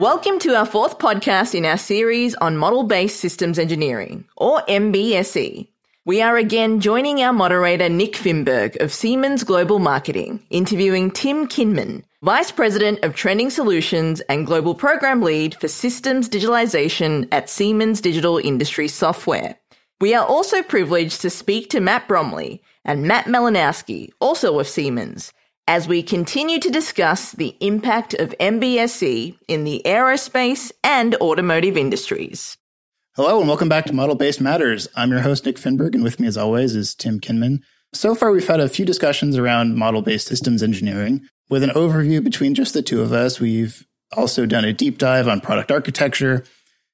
Welcome to our fourth podcast in our series on model based systems engineering, or MBSE. We are again joining our moderator Nick Finberg of Siemens Global Marketing, interviewing Tim Kinman, Vice President of Trending Solutions and Global Program Lead for Systems Digitalization at Siemens Digital Industry Software. We are also privileged to speak to Matt Bromley and Matt Malinowski, also of Siemens, as we continue to discuss the impact of MBSE in the aerospace and automotive industries. Hello and welcome back to Model Based Matters. I'm your host, Nick Finberg, and with me as always is Tim Kinman. So far, we've had a few discussions around model based systems engineering. With an overview between just the two of us, we've also done a deep dive on product architecture.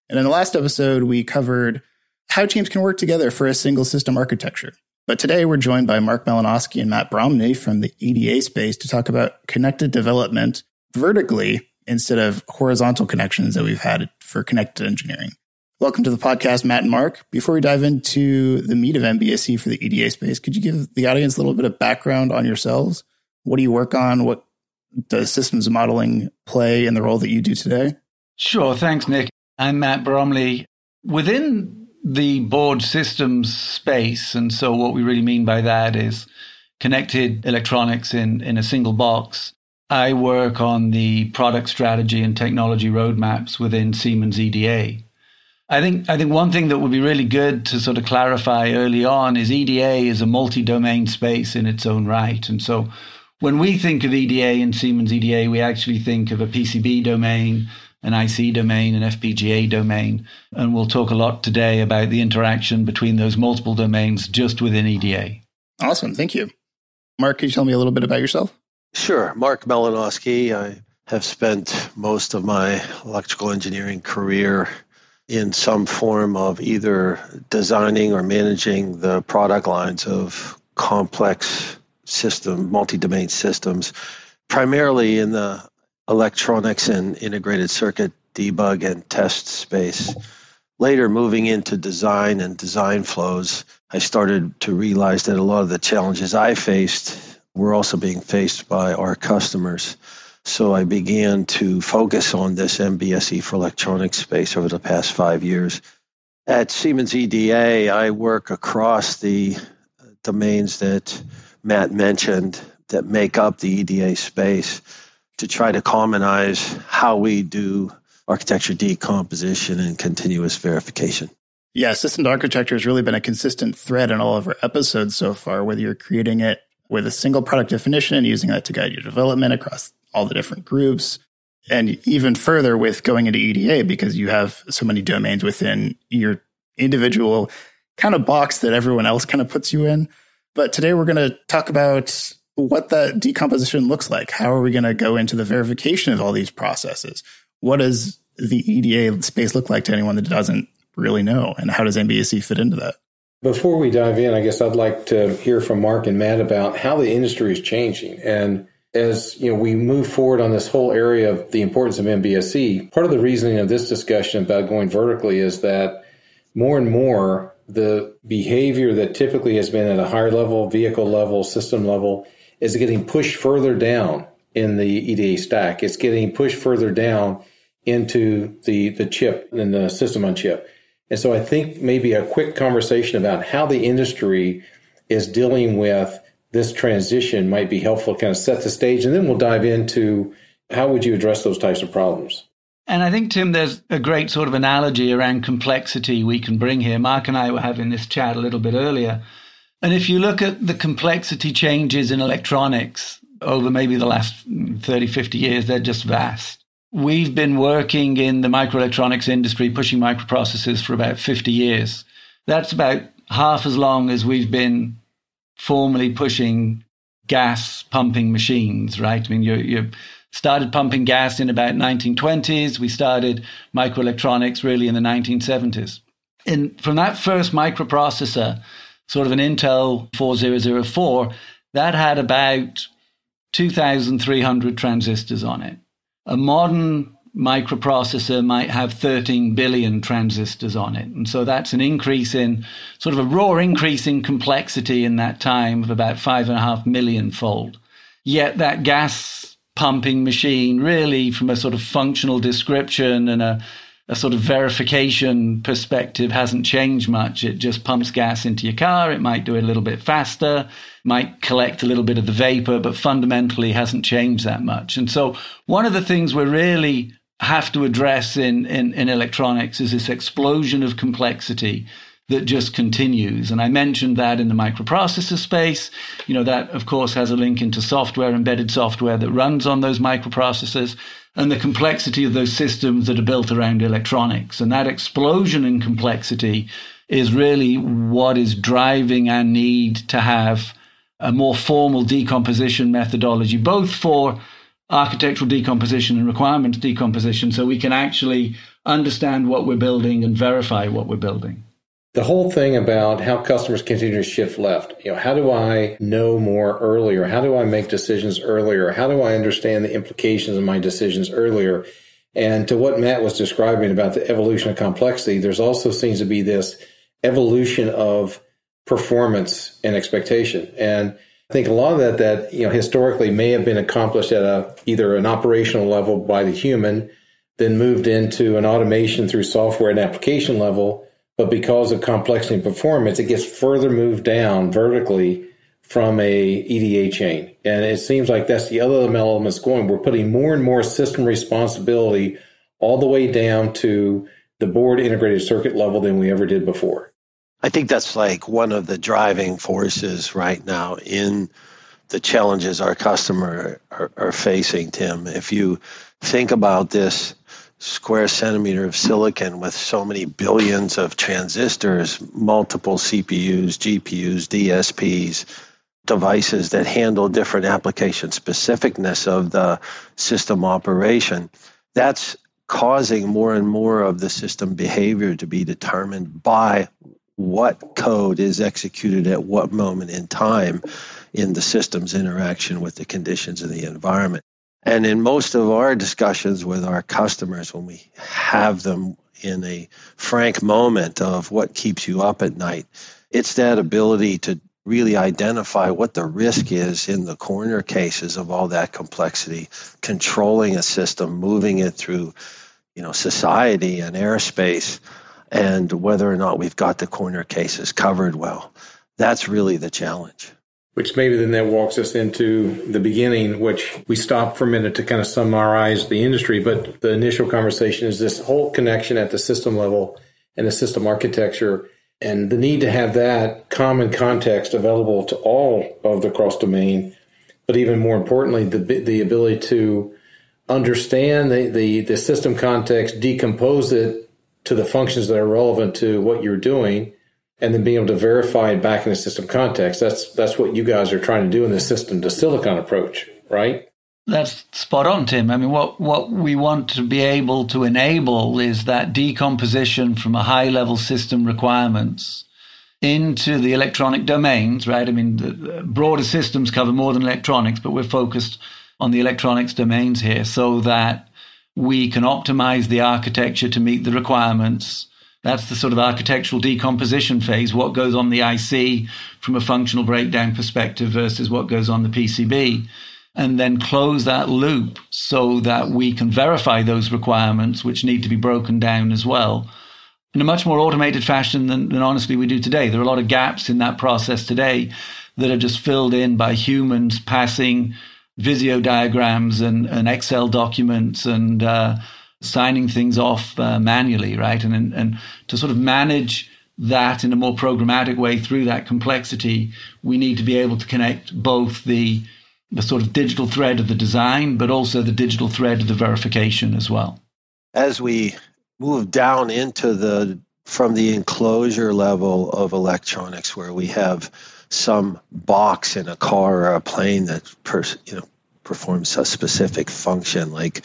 And in the last episode, we covered how teams can work together for a single system architecture. But today we're joined by Mark Malinowski and Matt Bromley from the EDA space to talk about connected development vertically instead of horizontal connections that we've had for connected engineering. Welcome to the podcast, Matt and Mark. Before we dive into the meat of MBSE for the EDA space, could you give the audience a little bit of background on yourselves? What do you work on? What does systems modeling play in the role that you do today? Sure. Thanks, Nick. I'm Matt Bromley. Within the board systems space. And so what we really mean by that is connected electronics in, in a single box. I work on the product strategy and technology roadmaps within Siemens EDA. I think I think one thing that would be really good to sort of clarify early on is EDA is a multi-domain space in its own right. And so when we think of EDA and Siemens EDA, we actually think of a PCB domain, an IC domain, an FPGA domain. And we'll talk a lot today about the interaction between those multiple domains just within EDA. Awesome. Thank you. Mark, could you tell me a little bit about yourself? Sure. Mark Malinowski. I have spent most of my electrical engineering career in some form of either designing or managing the product lines of complex system, multi-domain systems, primarily in the electronics and integrated circuit debug and test space. Later, moving into design and design flows, I started to realize that a lot of the challenges I faced were also being faced by our customers. So I began to focus on this MBSE for electronics space over the past five years. At Siemens EDA, I work across the domains that Matt mentioned that make up the EDA space to try to commonize how we do architecture decomposition and continuous verification. Yeah, system architecture has really been a consistent thread in all of our episodes so far, whether you're creating it with a single product definition and using that to guide your development across all the different groups. And even further with going into EDA because you have so many domains within your individual kind of box that everyone else kind of puts you in. But today we're going to talk about what that decomposition looks like. How are we going to go into the verification of all these processes? What does the EDA space look like to anyone that doesn't really know? And how does MBSE fit into that? Before we dive in, I guess I'd like to hear from Mark and Matt about how the industry is changing. And as you know, we move forward on this whole area of the importance of MBSE, part of the reasoning of this discussion about going vertically is that more and more the behavior that typically has been at a higher level, vehicle level, system level, is getting pushed further down in the EDA stack. It's getting pushed further down into the, the chip and the system on chip. And so I think maybe a quick conversation about how the industry is dealing with this transition might be helpful, kind of set the stage, and then we'll dive into how would you address those types of problems. And I think, Tim, there's a great sort of analogy around complexity we can bring here. Mark and I were having this chat a little bit earlier and if you look at the complexity changes in electronics over maybe the last 30, 50 years, they're just vast. We've been working in the microelectronics industry, pushing microprocessors for about 50 years. That's about half as long as we've been formally pushing gas pumping machines, right? I mean, you, you started pumping gas in about 1920s. We started microelectronics really in the 1970s. And from that first microprocessor, sort of an Intel 4004, that had about 2,300 transistors on it. A modern microprocessor might have 13 billion transistors on it. And so that's an increase in sort of a raw increase in complexity in that time of about five and a half million fold. Yet that gas pumping machine, really from a sort of functional description and a, a sort of verification perspective hasn't changed much. It just pumps gas into your car. It might do it a little bit faster, might collect a little bit of the vapor, but fundamentally hasn't changed that much. And so one of the things we really have to address in, in, in electronics is this explosion of complexity that just continues. And I mentioned that in the microprocessor space. You know, that of course has a link into software, embedded software that runs on those microprocessors and the complexity of those systems that are built around electronics. And that explosion in complexity is really what is driving our need to have a more formal decomposition methodology, both for architectural decomposition and requirements decomposition, so we can actually understand what we're building and verify what we're building the whole thing about how customers continue to shift left. You know how do i know more earlier? How do i make decisions earlier? How do i understand the implications of my decisions earlier? And to what matt was describing about the evolution of complexity there's also seems to be this evolution of performance and expectation. And i think a lot of that that you know historically may have been accomplished at a either an operational level by the human then moved into an automation through software and application level but because of complexity and performance, it gets further moved down vertically from a EDA chain. And it seems like that's the other elements going. We're putting more and more system responsibility all the way down to the board integrated circuit level than we ever did before. I think that's like one of the driving forces right now in the challenges our customer are, are facing, Tim. If you think about this square centimeter of silicon with so many billions of transistors, multiple CPUs, GPUs, DSPs, devices that handle different application specificness of the system operation. That's causing more and more of the system behavior to be determined by what code is executed at what moment in time in the system's interaction with the conditions of the environment. And in most of our discussions with our customers, when we have them in a frank moment of what keeps you up at night, it's that ability to really identify what the risk is in the corner cases of all that complexity, controlling a system, moving it through, you know, society and airspace, and whether or not we've got the corner cases covered well. That's really the challenge which maybe then that walks us into the beginning, which we stop for a minute to kind of summarize the industry. But the initial conversation is this whole connection at the system level and the system architecture and the need to have that common context available to all of the cross domain. But even more importantly, the, the ability to understand the, the, the system context, decompose it to the functions that are relevant to what you're doing and then being able to verify it back in the system context. That's that's what you guys are trying to do in the system to silicon approach, right? That's spot on, Tim. I mean, what, what we want to be able to enable is that decomposition from a high level system requirements into the electronic domains, right? I mean, the broader systems cover more than electronics, but we're focused on the electronics domains here so that we can optimize the architecture to meet the requirements that's the sort of architectural decomposition phase, what goes on the IC from a functional breakdown perspective versus what goes on the PCB. And then close that loop so that we can verify those requirements, which need to be broken down as well in a much more automated fashion than, than honestly we do today. There are a lot of gaps in that process today that are just filled in by humans passing Visio diagrams and, and Excel documents and uh, signing things off uh, manually, right? And, and, and to sort of manage that in a more programmatic way through that complexity, we need to be able to connect both the the sort of digital thread of the design, but also the digital thread of the verification as well. As we move down into the from the enclosure level of electronics, where we have some box in a car or a plane that per, you know performs a specific function, like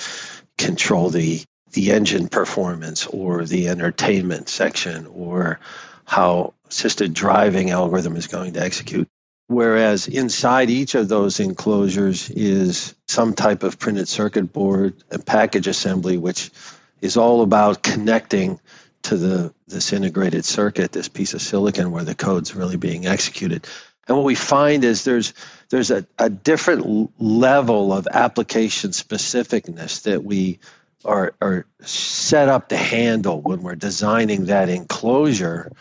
control the the engine performance or the entertainment section or how assisted driving algorithm is going to execute. Whereas inside each of those enclosures is some type of printed circuit board and package assembly, which is all about connecting to the this integrated circuit, this piece of silicon where the code's really being executed. And what we find is there's there's a, a different level of application specificness that we are, are set up to handle when we're designing that enclosure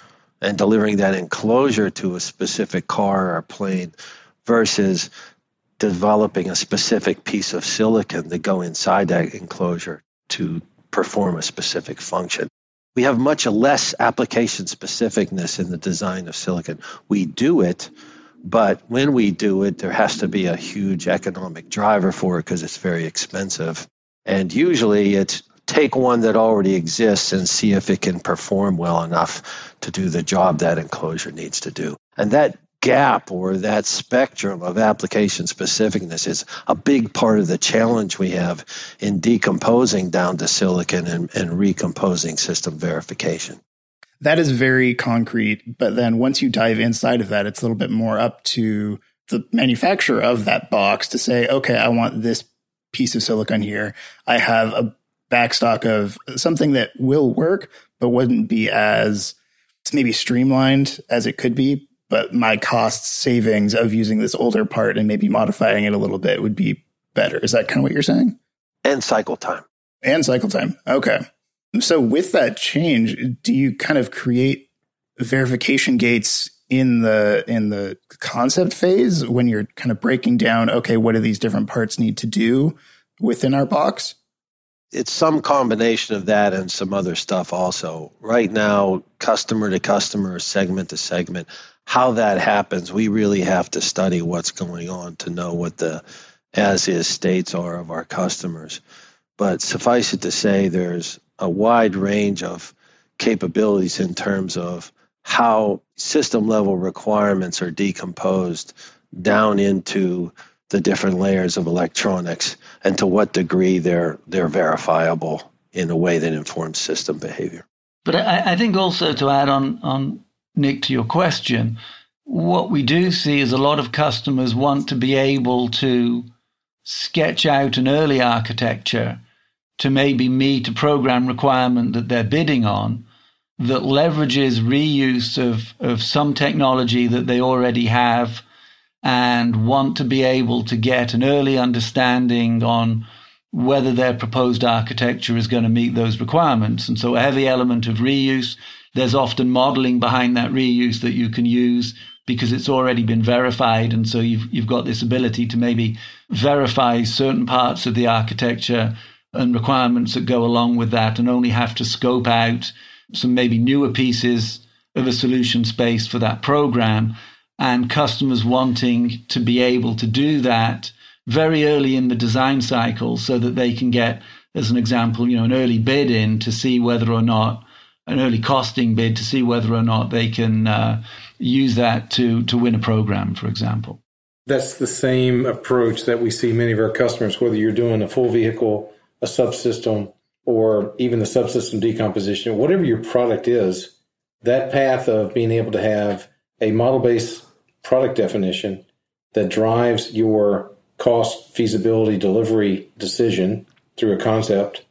and delivering that enclosure to a specific car or plane versus developing a specific piece of silicon to go inside that enclosure to perform a specific function. We have much less application specificness in the design of silicon. We do it, but when we do it, there has to be a huge economic driver for it because it's very expensive. And usually it's take one that already exists and see if it can perform well enough to do the job that enclosure needs to do. And that gap or that spectrum of application specificness is a big part of the challenge we have in decomposing down to silicon and, and recomposing system verification. That is very concrete. But then once you dive inside of that, it's a little bit more up to the manufacturer of that box to say, okay, I want this piece of silicon here. I have a backstock of something that will work, but wouldn't be as maybe streamlined as it could be, but my cost savings of using this older part and maybe modifying it a little bit would be better. Is that kind of what you're saying? And cycle time. And cycle time. Okay. So with that change, do you kind of create verification gates in the in the concept phase when you're kind of breaking down okay what do these different parts need to do within our box it's some combination of that and some other stuff also right now customer to customer segment to segment how that happens, we really have to study what's going on to know what the as is states are of our customers. But suffice it to say, there's a wide range of capabilities in terms of how system level requirements are decomposed down into the different layers of electronics and to what degree they're they're verifiable in a way that informs system behavior. But I, I think also to add on on Nick, to your question, what we do see is a lot of customers want to be able to sketch out an early architecture to maybe meet a program requirement that they're bidding on that leverages reuse of, of some technology that they already have and want to be able to get an early understanding on whether their proposed architecture is going to meet those requirements. And so a heavy element of reuse there's often modeling behind that reuse that you can use because it's already been verified. And so you've, you've got this ability to maybe verify certain parts of the architecture and requirements that go along with that and only have to scope out some maybe newer pieces of a solution space for that program and customers wanting to be able to do that very early in the design cycle so that they can get as an example you know an early bid in to see whether or not an early costing bid to see whether or not they can uh, use that to to win a program, for example. That's the same approach that we see many of our customers, whether you're doing a full vehicle, a subsystem, or even the subsystem decomposition, whatever your product is, that path of being able to have a model based product definition that drives your cost, feasibility, delivery decision through a concept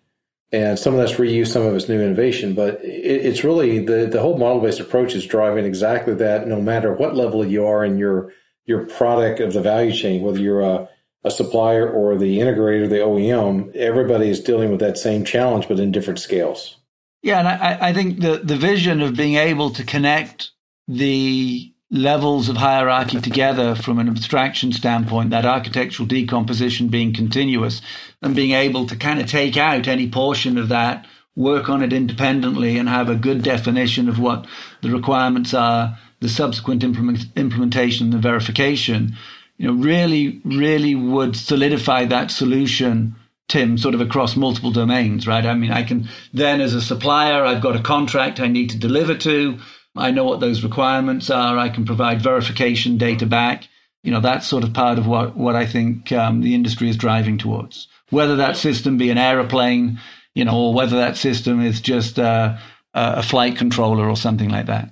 and some of that's reuse, some of it's new innovation. But it, it's really the the whole model based approach is driving exactly that. No matter what level you are in your your product of the value chain, whether you're a, a supplier or the integrator, the OEM, everybody is dealing with that same challenge, but in different scales. Yeah, and I, I think the the vision of being able to connect the levels of hierarchy together from an abstraction standpoint, that architectural decomposition being continuous and being able to kind of take out any portion of that, work on it independently, and have a good definition of what the requirements are, the subsequent implement, implementation, the verification, you know, really, really would solidify that solution. Tim, sort of across multiple domains, right? I mean, I can then, as a supplier, I've got a contract I need to deliver to. I know what those requirements are. I can provide verification data back. You know, that's sort of part of what, what I think um, the industry is driving towards. Whether that system be an aeroplane, you know, or whether that system is just uh, a flight controller or something like that.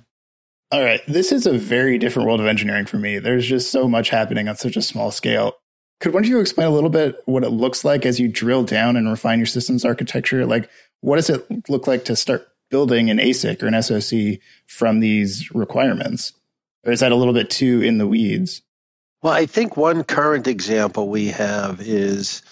All right. This is a very different world of engineering for me. There's just so much happening on such a small scale. Could one of you explain a little bit what it looks like as you drill down and refine your systems architecture? Like, what does it look like to start building an ASIC or an SoC from these requirements? Or is that a little bit too in the weeds? Well, I think one current example we have is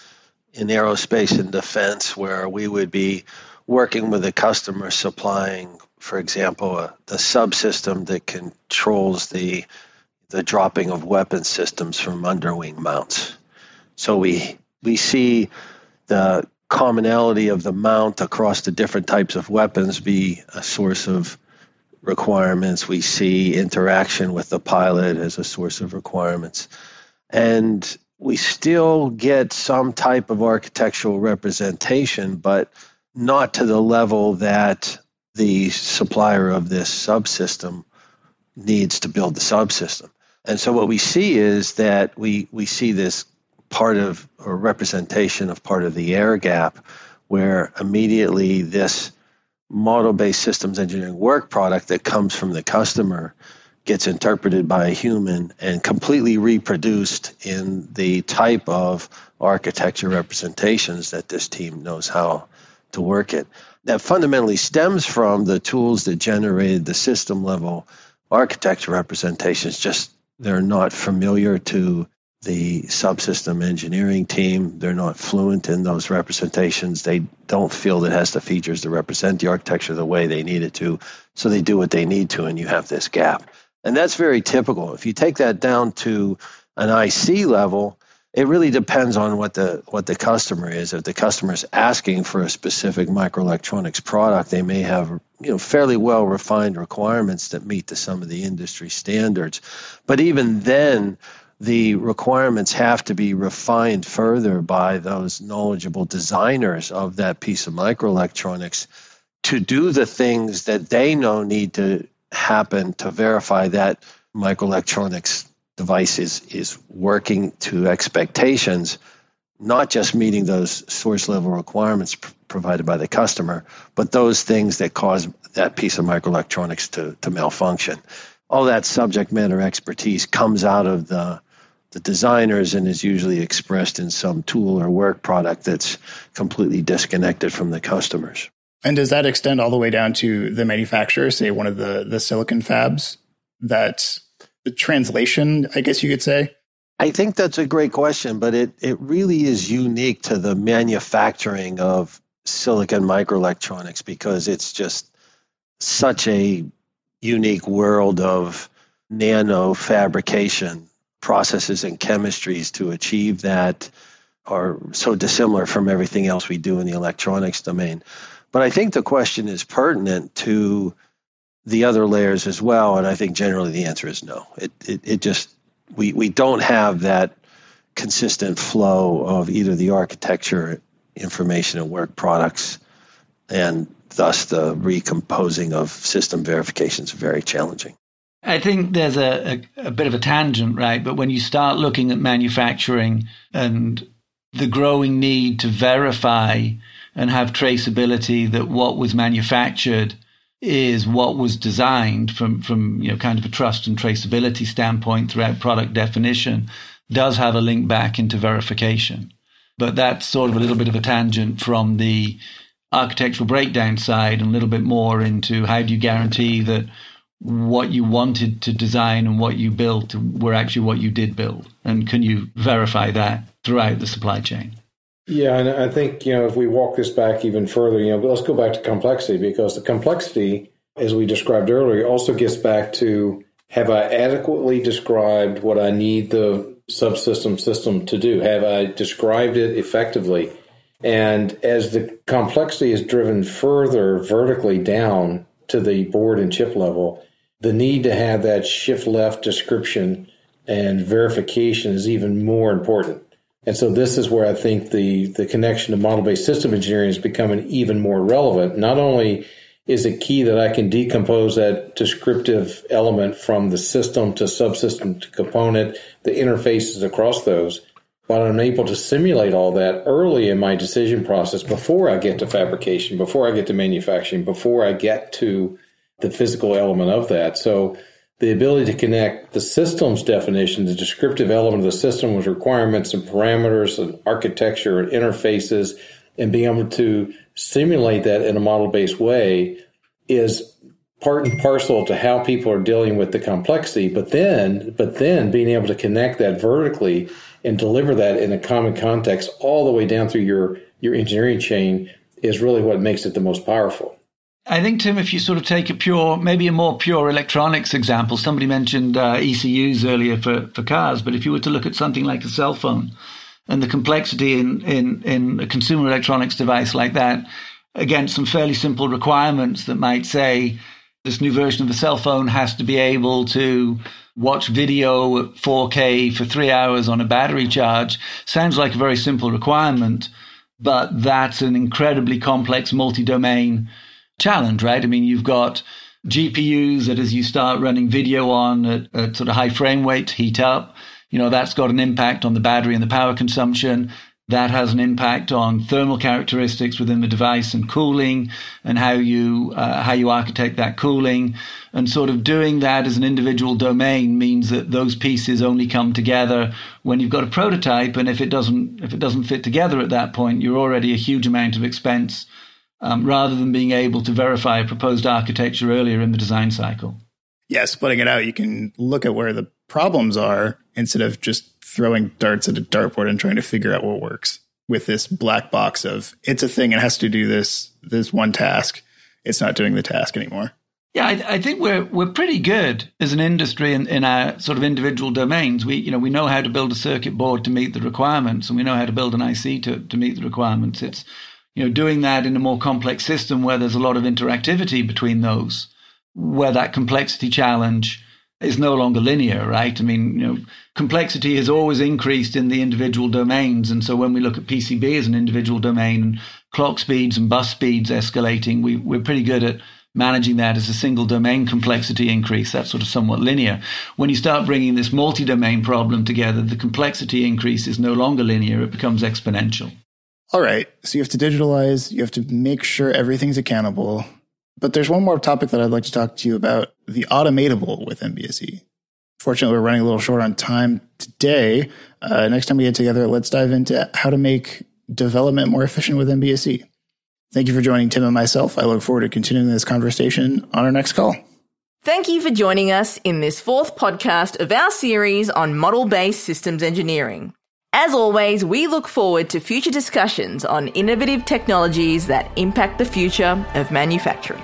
in aerospace and defense, where we would be working with a customer supplying, for example, a, the subsystem that controls the the dropping of weapon systems from underwing mounts. So we we see the commonality of the mount across the different types of weapons be a source of requirements. We see interaction with the pilot as a source of requirements. And we still get some type of architectural representation, but not to the level that the supplier of this subsystem needs to build the subsystem. And so what we see is that we, we see this part of or representation of part of the air gap where immediately this model based systems engineering work product that comes from the customer gets interpreted by a human and completely reproduced in the type of architecture representations that this team knows how to work it. That fundamentally stems from the tools that generated the system level architecture representations, just they're not familiar to the subsystem engineering team. They're not fluent in those representations. They don't feel it has the features to represent the architecture the way they need it to. So they do what they need to, and you have this gap. And that's very typical. If you take that down to an IC level, it really depends on what the what the customer is. If the customer is asking for a specific microelectronics product, they may have you know fairly well refined requirements that meet to some of the industry standards. But even then, the requirements have to be refined further by those knowledgeable designers of that piece of microelectronics to do the things that they know need to happen to verify that microelectronics device is, is working to expectations, not just meeting those source level requirements pr- provided by the customer, but those things that cause that piece of microelectronics to, to malfunction. All that subject matter expertise comes out of the the designers and is usually expressed in some tool or work product that's completely disconnected from the customers. And does that extend all the way down to the manufacturer, say one of the, the silicon fabs, that the translation, I guess you could say? I think that's a great question, but it, it really is unique to the manufacturing of silicon microelectronics because it's just such a unique world of nano fabrication processes and chemistries to achieve that are so dissimilar from everything else we do in the electronics domain. But I think the question is pertinent to the other layers as well, and I think generally the answer is no. It it, it just we we don't have that consistent flow of either the architecture, information, and work products, and thus the recomposing of system verifications are very challenging. I think there's a, a, a, bit of a tangent, right? But when you start looking at manufacturing and the growing need to verify and have traceability that what was manufactured is what was designed from, from, you know, kind of a trust and traceability standpoint throughout product definition does have a link back into verification. But that's sort of a little bit of a tangent from the architectural breakdown side and a little bit more into how do you guarantee that what you wanted to design and what you built were actually what you did build? And can you verify that throughout the supply chain? Yeah, and I think, you know, if we walk this back even further, you know, let's go back to complexity because the complexity, as we described earlier, also gets back to have I adequately described what I need the subsystem system to do? Have I described it effectively? And as the complexity is driven further vertically down to the board and chip level, the need to have that shift left description and verification is even more important. And so this is where I think the, the connection to model based system engineering is becoming even more relevant. Not only is it key that I can decompose that descriptive element from the system to subsystem to component, the interfaces across those, but I'm able to simulate all that early in my decision process before I get to fabrication, before I get to manufacturing, before I get to the physical element of that. So the ability to connect the system's definition, the descriptive element of the system with requirements and parameters and architecture and interfaces, and being able to simulate that in a model based way is part and parcel to how people are dealing with the complexity. But then, but then being able to connect that vertically and deliver that in a common context all the way down through your your engineering chain is really what makes it the most powerful. I think, Tim, if you sort of take a pure, maybe a more pure electronics example, somebody mentioned uh, ECUs earlier for, for cars, but if you were to look at something like a cell phone and the complexity in, in, in a consumer electronics device like that, against some fairly simple requirements that might say this new version of the cell phone has to be able to watch video at 4K for three hours on a battery charge, sounds like a very simple requirement, but that's an incredibly complex multi domain challenge, right? I mean, you've got GPUs that as you start running video on at, at sort of high frame rate heat up, you know, that's got an impact on the battery and the power consumption. That has an impact on thermal characteristics within the device and cooling and how you uh, how you architect that cooling and sort of doing that as an individual domain means that those pieces only come together when you've got a prototype and if it doesn't if it doesn't fit together at that point you're already a huge amount of expense um, rather than being able to verify a proposed architecture earlier in the design cycle. Yeah, splitting it out, you can look at where the problems are instead of just throwing darts at a dartboard and trying to figure out what works with this black box of it's a thing and has to do this this one task. It's not doing the task anymore. Yeah, I, I, think we're we're pretty good as an industry in, in our sort of individual domains. We you know we know how to build a circuit board to meet the requirements, and we know how to build an IC to to meet the requirements. It's you know, doing that in a more complex system where there's a lot of interactivity between those, where that complexity challenge is no longer linear, right? I mean, you know, complexity has always increased in the individual domains. And so when we look at PCB as an individual domain and clock speeds and bus speeds escalating, we, we're pretty good at managing that as a single domain complexity increase. That's sort of somewhat linear. When you start bringing this multi domain problem together, the complexity increase is no longer linear, it becomes exponential all right, so you have to digitalize, you have to make sure everything's accountable. But there's one more topic that I'd like to talk to you about the automatable with MBSE. Fortunately, we're running a little short on time today. Uh, next time we get together, let's dive into how to make development more efficient with MBSE. Thank you for joining Tim and myself. I look forward to continuing this conversation on our next call. Thank you for joining us in this fourth podcast of our series on model based systems engineering. As always, we look forward to future discussions on innovative technologies that impact the future of manufacturing.